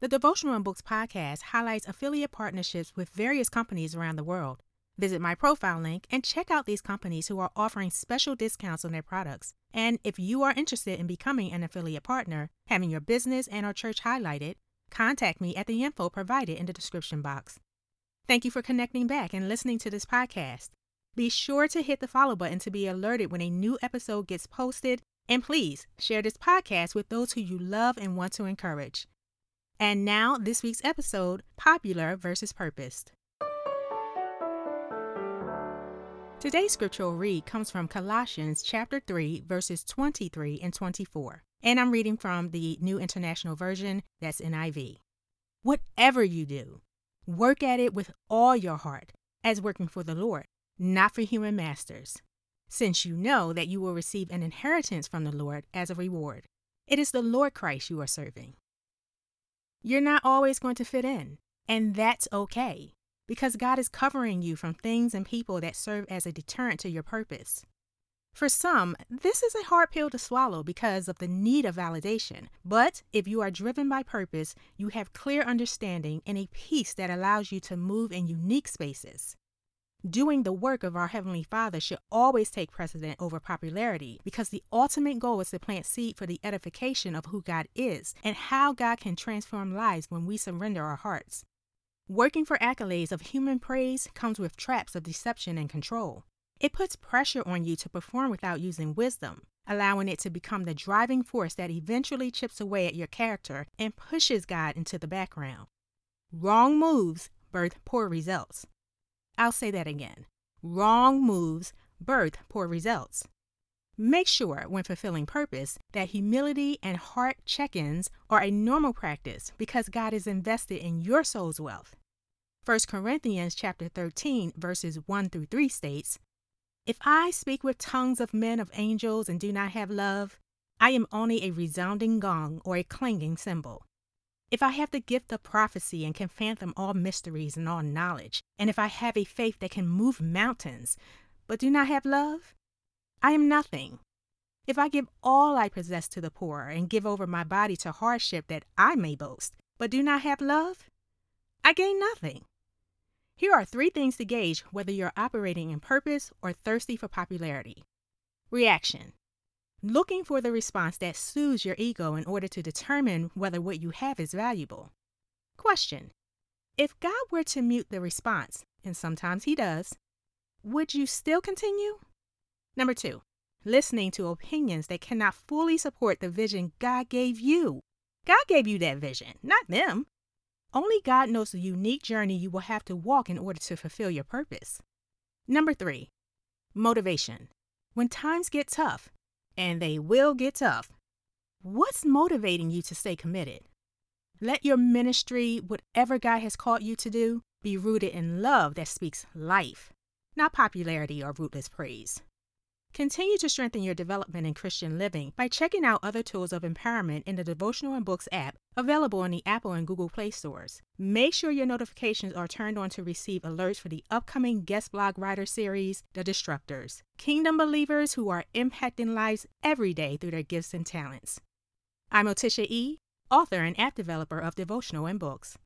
The Devotional and Books podcast highlights affiliate partnerships with various companies around the world. Visit my profile link and check out these companies who are offering special discounts on their products. And if you are interested in becoming an affiliate partner, having your business and or church highlighted, contact me at the info provided in the description box. Thank you for connecting back and listening to this podcast. Be sure to hit the follow button to be alerted when a new episode gets posted, and please share this podcast with those who you love and want to encourage. And now, this week's episode Popular versus Purposed. Today's scriptural read comes from Colossians chapter 3 verses 23 and 24. And I'm reading from the New International Version, that's NIV. Whatever you do, work at it with all your heart, as working for the Lord, not for human masters, since you know that you will receive an inheritance from the Lord as a reward. It is the Lord Christ you are serving. You're not always going to fit in, and that's okay because God is covering you from things and people that serve as a deterrent to your purpose. For some, this is a hard pill to swallow because of the need of validation. But if you are driven by purpose, you have clear understanding and a peace that allows you to move in unique spaces. Doing the work of our Heavenly Father should always take precedent over popularity because the ultimate goal is to plant seed for the edification of who God is and how God can transform lives when we surrender our hearts. Working for accolades of human praise comes with traps of deception and control. It puts pressure on you to perform without using wisdom, allowing it to become the driving force that eventually chips away at your character and pushes God into the background. Wrong moves birth poor results. I'll say that again. Wrong moves birth poor results. Make sure, when fulfilling purpose, that humility and heart check ins are a normal practice because God is invested in your soul's wealth. 1 Corinthians chapter 13 verses 1 through 3 states, If I speak with tongues of men of angels and do not have love, I am only a resounding gong or a clanging cymbal. If I have the gift of prophecy and can fathom all mysteries and all knowledge, and if I have a faith that can move mountains, but do not have love, I am nothing. If I give all I possess to the poor and give over my body to hardship that I may boast, but do not have love, I gain nothing. Here are three things to gauge whether you're operating in purpose or thirsty for popularity. Reaction Looking for the response that soothes your ego in order to determine whether what you have is valuable. Question If God were to mute the response, and sometimes He does, would you still continue? Number two, listening to opinions that cannot fully support the vision God gave you. God gave you that vision, not them. Only God knows the unique journey you will have to walk in order to fulfill your purpose. Number three, motivation. When times get tough, and they will get tough, what's motivating you to stay committed? Let your ministry, whatever God has called you to do, be rooted in love that speaks life, not popularity or rootless praise. Continue to strengthen your development in Christian living by checking out other tools of empowerment in the Devotional and Books app available in the Apple and Google Play stores. Make sure your notifications are turned on to receive alerts for the upcoming guest blog writer series, The Disruptors, kingdom believers who are impacting lives every day through their gifts and talents. I'm Otishia E., author and app developer of Devotional and Books.